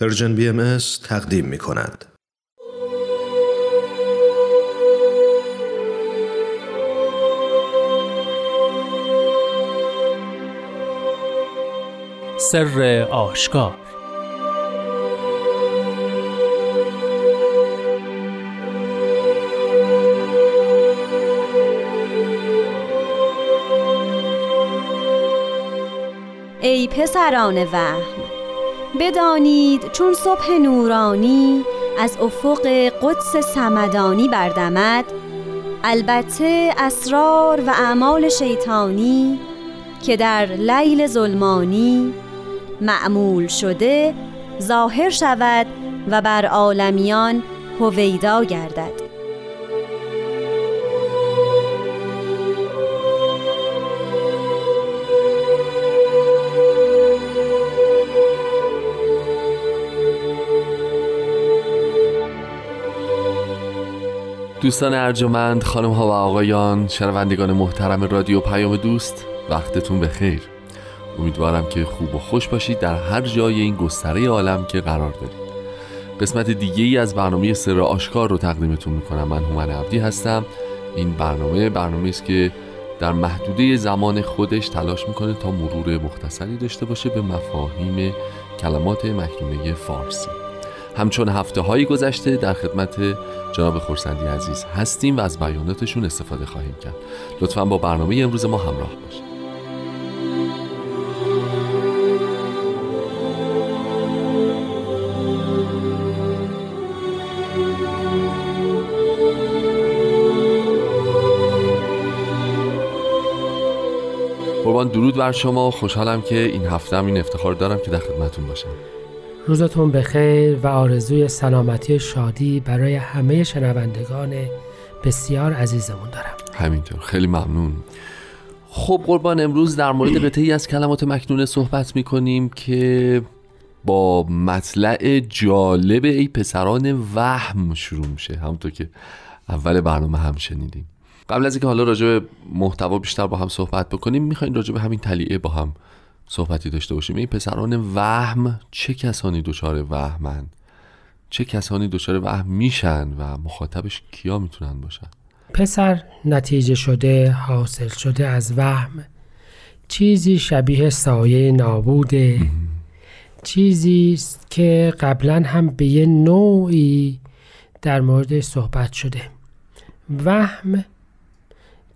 پرژن بی ام تقدیم می کند. سر آشکار ای پسران وهم بدانید چون صبح نورانی از افق قدس سمدانی بردمد البته اسرار و اعمال شیطانی که در لیل ظلمانی معمول شده ظاهر شود و بر عالمیان هویدا گردد. دوستان ارجمند خانم ها و آقایان شنوندگان محترم رادیو پیام دوست وقتتون بخیر. امیدوارم که خوب و خوش باشید در هر جای این گستره عالم که قرار دارید. قسمت دیگه ای از برنامه سر آشکار رو تقدیمتون می‌کنم. من هومن عبدی هستم. این برنامه برنامه است که در محدوده زمان خودش تلاش می‌کنه تا مرور مختصری داشته باشه به مفاهیم کلمات مکنونه فارسی. همچون هفته های گذشته در خدمت جناب خورسندی عزیز هستیم و از بیاناتشون استفاده خواهیم کرد. لطفا با برنامه امروز ما همراه باشید. قربان درود بر شما. خوشحالم که این هفته هم این افتخار دارم که در خدمتون باشم. روزتون بخیر و آرزوی سلامتی و شادی برای همه شنوندگان بسیار عزیزمون دارم. همینطور. خیلی ممنون. خب قربان امروز در مورد قطعی از کلمات مکنونه صحبت می‌کنیم که با مطلع جالب ای پسران وهم شروع میشه. همونطور که اول برنامه هم شنیدیم. قبل از اینکه حالا راجع به محتوا بیشتر با هم صحبت بکنیم می‌خوایم راجع به همین تلیعه با هم صحبتی داشته باشیم. این پسران وهم چه کسانی دچار وهمن؟ چه کسانی دچار وهم میشن و مخاطبش کیا می‌تونن باشن؟ پسر نتیجه شده حاصل شده از وهم. چیزی شبیه سایه نابوده. چیزی است که قبلا هم به یه نوعی در مورد صحبت شده. وهم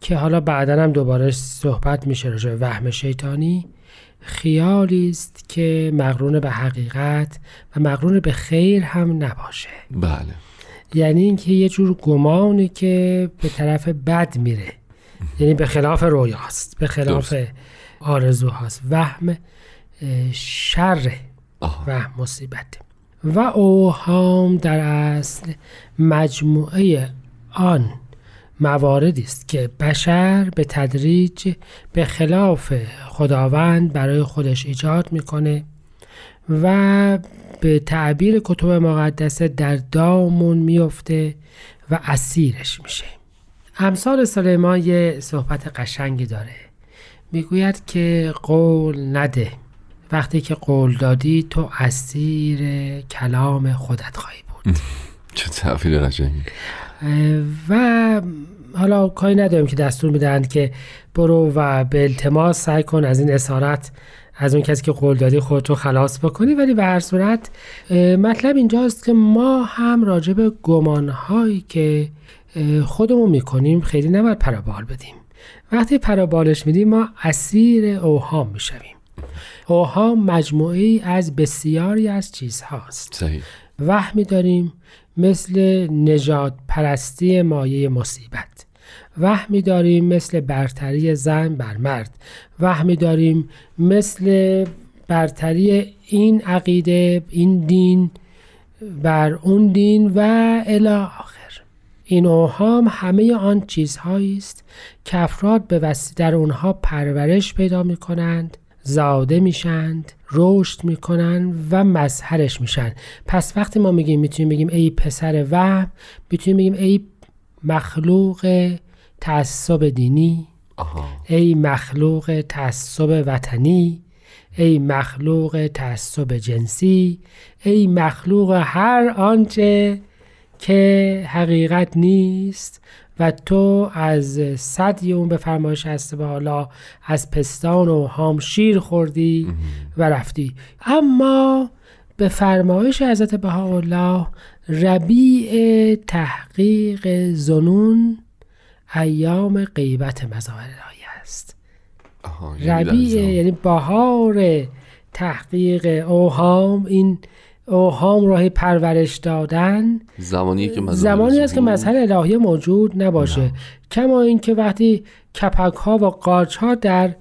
که حالا بعدا هم دوباره صحبت میشه راجع وهم شیطانی. خیالی است که مقرون به حقیقت و مقرون به خیر هم نباشه. بله. یعنی اینکه یه جور گمانی که به طرف بد میره. یعنی به خلاف رویاست به خلاف آرزوهاست. وهم شر وهم مصیبت. و اوهام در اصل مجموعه آن مواردی است که بشر به تدریج به خلاف خداوند برای خودش ایجاد می‌کنه و به تعبیر کتب مقدسه در دامون میفته و اسیرش میشه. امثال سلیمان یه صحبت قشنگی داره. می‌گوید که قول نده. وقتی که قول دادی تو اسیر کلام خودت خواهی بود. چه تعبیر قشنگی. و حالا کاری نداریم که دستور می‌دهند که برو و به التماس سعی کن از این اسارت از اون کسی که قول دادی خودتو خلاص بکنی. ولی به هر صورت مطلب اینجاست که ما هم راجع به گمانهایی که خودمون می‌کنیم خیلی نباید پرابال بدیم. وقتی پرابالش میدیم ما اسیر اوهام می‌شویم. اوهام مجموعی از بسیاری از چیزهاست. صحیح. وهمی داریم مثل نجات پرستی مایه مصیبت. وهمی داریم مثل برتری زن بر مرد. وهمی داریم مثل برتری این عقیده این دین بر اون دین و الی آخر. این اوهام همه آن چیزهایی است که افراد به وسیله در اونها پرورش پیدا می کنند زاده میشند رشد می‌کنن و مظهرش میشن. پس وقتی ما میگیم می‌تونیم بگیم ای پسر وهم می‌تونیم بگیم ای مخلوق تعصب دینی ای مخلوق تعصب وطنی ای مخلوق تعصب جنسی ای مخلوق هر آنچه که حقیقت نیست. و تو از صد اون به فرمایش هست به حالا از پستان و هام شیر خوردی و رفتی. اما به فرمایش حضرت بهاءالله ربیع تحقیق زنون ایام غیبت مظاهر الهی است. یعنی ربیع. یعنی بهار تحقیق اوهام این اوهام راه پرورش دادن زمانی که زمانی است که مظهر الهی موجود نباشه. کما اینکه وقتی کپک ها و قارچ ها در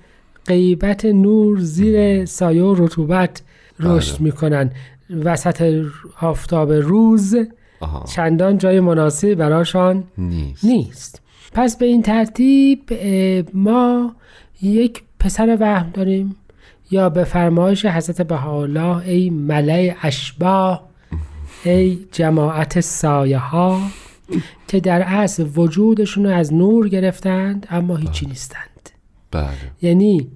غیبت نور زیر سایه و رطوبت رشد بله. می‌کنن. وسط آفتاب روز آها. چندان جای مناسبی براشان نیست. نیست. پس به این ترتیب ما یک پسر وهم داریم. یا به فرمایش حضرت بهاءالله ای ملع اشباه ای جماعت سایه ها که در اصل وجودشون رو از نور گرفتند اما هیچی نیستند. بله. یعنی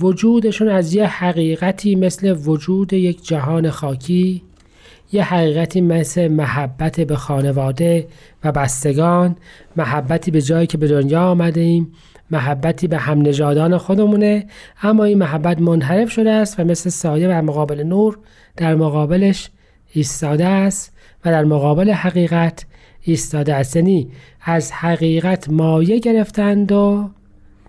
وجودشون از یه حقیقتی مثل وجود یک جهان خاکی یه حقیقتی مثل محبت به خانواده و بستگان محبتی به جایی که به دنیا آمده ایم محبتی به هم نژادان خودمونه اما این محبت منحرف شده است و مثل سایه در مقابل نور در مقابلش ایستاده است و در مقابل حقیقت ایستاده است. یعنی از حقیقت مایه گرفتند و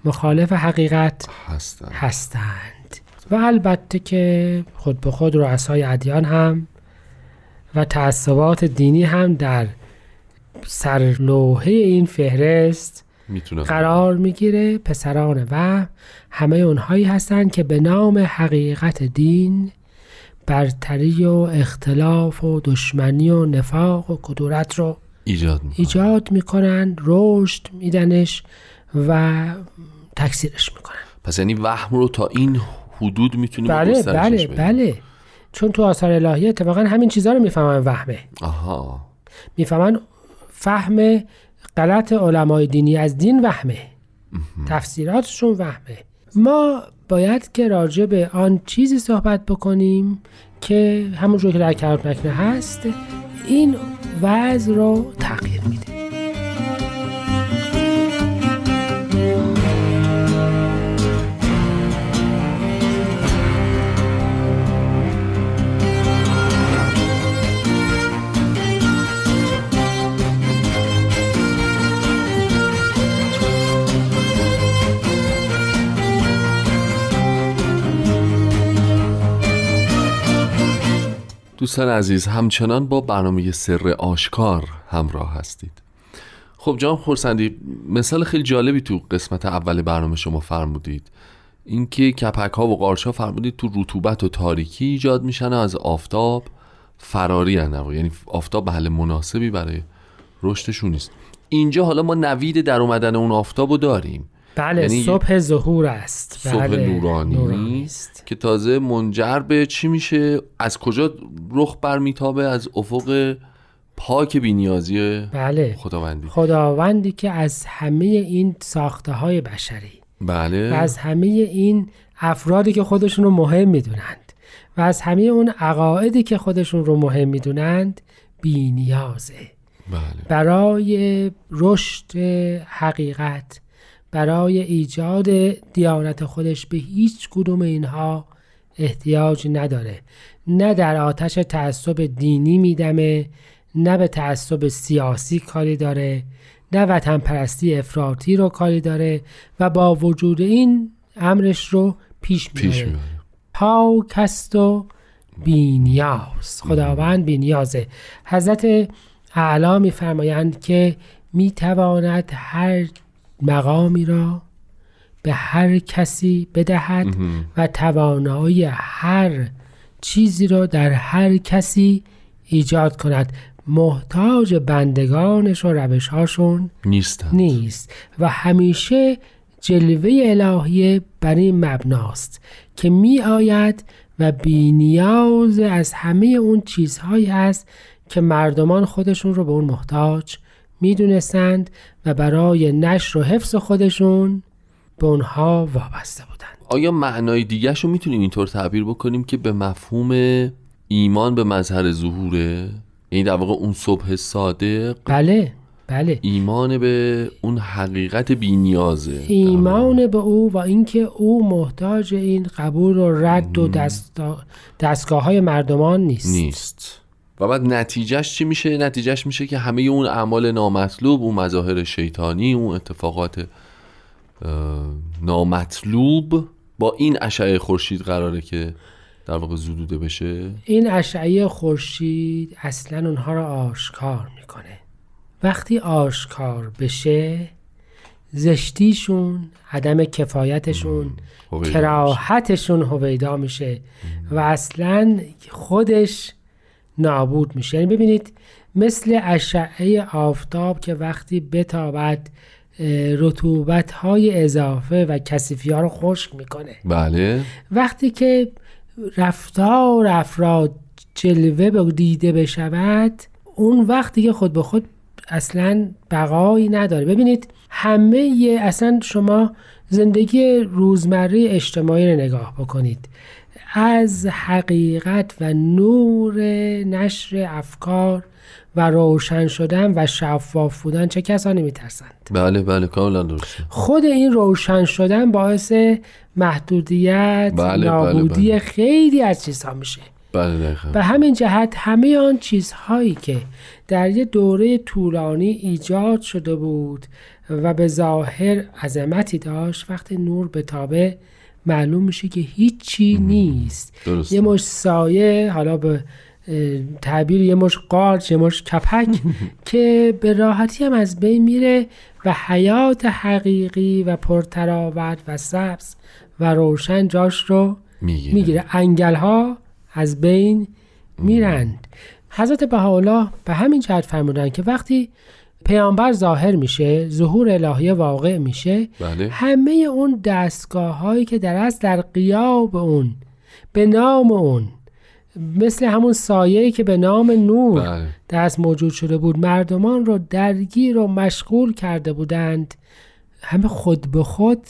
مخالف حقیقت هستن هستند. و البته که خود به خود رؤسای ادیان هم و تعصبات دینی هم در سرلوحه این فهرست می‌تونه قرار می‌گیره پسران و همه اونهایی هستند که به نام حقیقت دین برتری و اختلاف و دشمنی و نفاق و کدورت رو ایجاد می‌کنه ایجاد می‌کنن رشد میدنش و تکثیرش می‌کنن. پس یعنی وهم رو تا این حدود می‌تونیم بله بله بله. چون تو آثار الهی اتفاقا همین چیزها رو می‌فهمن وهمه. آها. می‌فهمن فهم غلط علمای دینی از دین وهمه. تفسیراتشون وهمه. ما باید که راجع به آن چیزی صحبت بکنیم که همونجور که در کرب نکنه هست این وضع رو تغییر میده. دوستان عزیز همچنان با برنامه سر آشکار همراه هستید. خب جان خورسندی مثال خیلی جالبی تو قسمت اول برنامه شما فرمودید. اینکه کپک ها و قارچ ها فرمودید تو رطوبت و تاریکی ایجاد میشن و از آفتاب فراری هن یعنی آفتاب محل مناسبی برای رشدشون نیست. اینجا حالا ما نوید در اومدن اون آفتاب رو داریم. بله یعنی صبح ظهور است. صبح بله، نورانی, است که تازه منجر به چی میشه؟ از کجا رخ برمیتابه از افق پاک بینیازی بله. خداوندی. خداوندی که از همه این ساخته های بشری بله. و از همه این افرادی که خودشون رو مهم می‌دونند و از همه اون عقاعدی که خودشون رو مهم می‌دونند بینیازه. بله. برای رشد حقیقت برای ایجاد دیانت خودش به هیچ کدوم اینها احتیاج نداره. نه در آتش تعصب دینی میدمه نه به تعصب سیاسی کاری داره نه وطن پرستی افراطی رو کاری داره و با وجود این امرش رو پیش می‌بره. می‌بره. پاک است و بینیاز. خداوند بینیازه. حضرت اعلا میفرمایند که می‌تواند هر مقامی را به هر کسی بدهد و توانایی هر چیزی را در هر کسی ایجاد کند. محتاج بندگانش و روشهاشون نیستن نیست و همیشه جلوه الهیه بر این مبناست که می آید و بینیاز از همه اون چیزهایی هست که مردمان خودشون رو به اون محتاج می‌دونستند و برای نشر و حفظ خودشون به اونها وابسته بودند. آیا معنای دیگرش رو می‌تونیم اینطور تعبیر بکنیم که به مفهوم ایمان به مظهر ظهوره؟ یعنی در واقع اون صبح صادق بله بله. ایمان به اون حقیقت بینیازه ایمان به او و اینکه او محتاج این قبول و رد و دستا... دستگاه های مردمان نیست. نیست. و بعد نتیجهش چی میشه؟ نتیجهش میشه که همه اون اعمال نامطلوب اون مظاهر شیطانی اون اتفاقات نامطلوب با این اشعه خورشید قراره که در واقع زدوده بشه؟ این اشعه خورشید اصلا اونها رو آشکار می‌کنه. وقتی آشکار بشه زشتیشون عدم کفایتشون کراهتشون هویدا میشه و اصلا خودش نابود میشه. یعنی ببینید مثل اشعه آفتاب که وقتی بتابد رطوبت های اضافه و کسیفی ها رو خشک می‌کنه. بله. وقتی که رفتار افراد جلوه به دیده بشود اون وقتی که خود به خود اصلا بقایی نداره. ببینید همه اصلا شما زندگی روزمره اجتماعی رو نگاه بکنید. از حقیقت و نور نشر افکار و روشن شدن و شفاف بودن چه کسانی میترسند؟ بله بله کاملا درسته. خود این روشن شدن باعث محدودیت بله، نابودی بله. خیلی از چیزها میشه. بله دقیقا. به همین جهت همه آن چیزهایی که در یه دوره طولانی ایجاد شده بود و به ظاهر عظمتی داشت وقتی نور به تابه معلوم میشه که هیچی نیست. درسته. یه مش سایه حالا به تعبیر یه مش قارچ یه مش کپک که به راحتی هم از بین میره و حیات حقیقی و پرتراوت و سبز و روشن جاش رو می‌گیره. می‌گیره. انگل ها از بین میرند. حضرت بهاءالله به همین جهت فرمودن که وقتی پیامبر ظاهر میشه ظهور الهی واقع میشه. بله. همه اون دستگاه هایی که در اصل در قیاب اون به نام اون مثل همون سایه که به نام نور بله. دست موجود شده بود مردمان رو درگیر و مشغول کرده بودند. همه خود به خود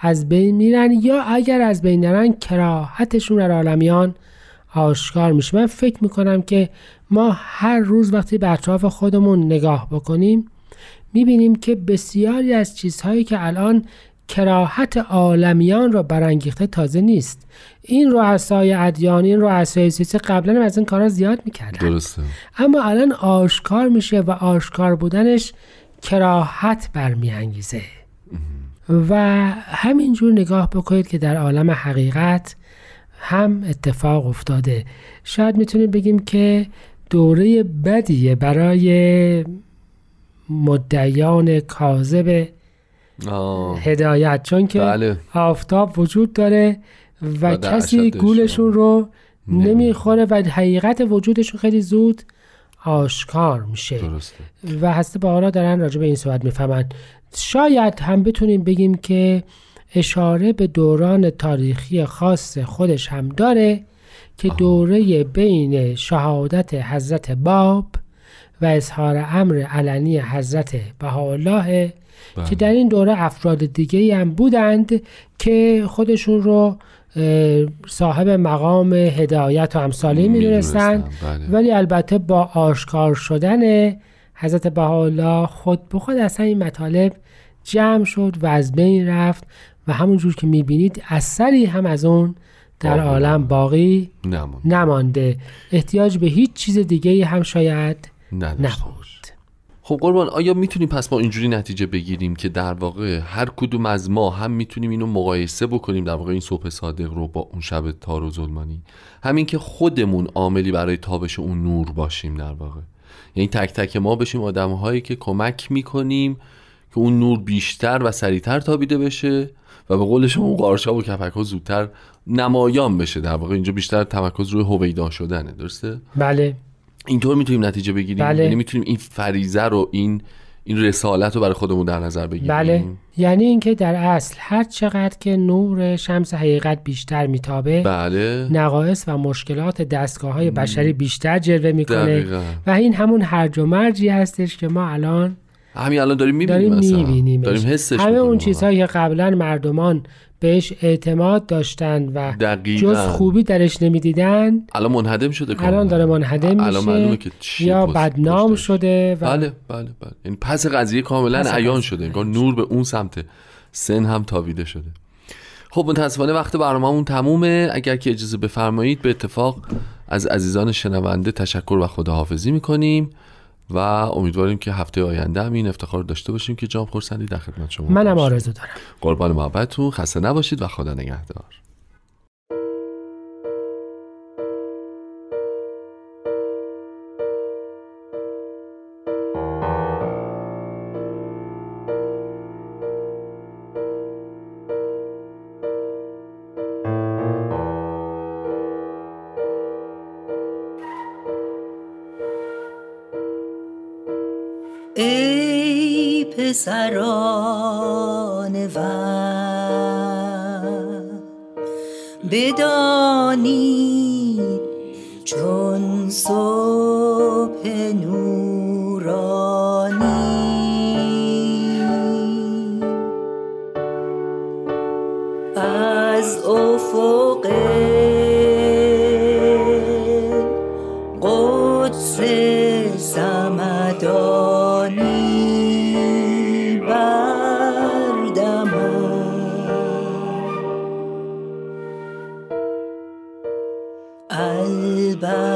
از بین میرن یا اگر از بین نرن کراهتشون در عالمیان آشکار میشه. من فکر می‌کنم که ما هر روز وقتی به اطراف خودمون نگاه بکنیم می‌بینیم که بسیاری از چیزهایی که الان کراهت عالمیان را برانگیخته تازه نیست. این رؤسای ادیان این رؤسای سیاسی قبلا هم از این کارا زیاد می‌کردن. درسته. اما الان آشکار میشه و آشکار بودنش کراهت برمیانگیزه. و همینجور نگاه بکنید که در عالم حقیقت هم اتفاق افتاده. شاید می‌تونیم بگیم که دوره بدیه برای مدعیان کاذب. هدایت چون که بله. آفتاب وجود داره و کسی گولشون رو نمی‌خوره. و حقیقت وجودشون خیلی زود آشکار میشه. درسته. و هسته با دارن راجع به این صحبت می‌فهمند شاید هم بتونیم بگیم که اشاره به دوران تاریخی خاص خودش هم داره. که دوره بین شهادت حضرت باب و اظهار امر علنی حضرت بهاءالله بله. که در این دوره افراد دیگه هم بودند که خودشون رو صاحب مقام هدایت و امثالی می‌دونستند می‌دونستن، بله. ولی البته با آشکار شدن حضرت بهاءالله خود به خود اصلا این مطالب جمع شد و از بین رفت و همونجور که می‌بینید اثری هم از اون در عالم باقی نمانده. احتیاج به هیچ چیز دیگه هم شاید نبود. خب قربان آیا می‌تونیم پس ما اینجوری نتیجه بگیریم که در واقع هر کدوم از ما هم می‌تونیم اینو مقایسه بکنیم در واقع این صبح صادق رو با اون شب تار و ظلمانی؟ همین که خودمون عاملی برای تابش اون نور باشیم در واقع. یعنی تک تک ما بشیم آدم هایی که کمک می‌کنیم که اون نور بیشتر و سریعتر تابیده بشه و به قول شما اون قارچا و کپک ها زودتر نمایان بشه در واقع. اینجا بیشتر تمرکز روی هویدا شدنه درسته؟ بله. اینطور می‌تونیم نتیجه بگیریم؟ بله. یعنی می‌تونیم این فریزه رو این این رسالت رو برای خودمون در نظر بگیریم؟ بله. یعنی اینکه در اصل هر چقدر که نور شمس حقیقت بیشتر میتابه بله. نقایص و مشکلات دستگاه های بشری بیشتر جلوه می‌کنه. دقیقا. و این همون هرج و مرجی هستش که ما الان همین الان داریم می‌بینیم داریم مثلا می‌بینیم داریم حسش همه اون. چیزهایی که قبلا مردمان بهش اعتماد داشتن و دقیقاً. جز خوبی درش نمی‌دیدن الان منهدم شده الان کاملاً. داره منهدم الان میشه که یا بدنام پشتش. شده و بله بله بله این پس قضیه کاملا عیان شده انگار نور به اون سمت سن هم تابیده شده خب متاسفانه وقت برنامه‌مون تمومه اگر که اجازه بفرمایید به اتفاق از عزیزان شنونده تشکر و خداحافظی می‌کنیم و امیدواریم که هفته آینده هم این افتخار رو داشته باشیم که جام خورسندی در خدمت شما منم. آرزو دارم. قربان محبتتون. خسته نباشید و خدا نگهدار. وقت بدانید چون صبح البته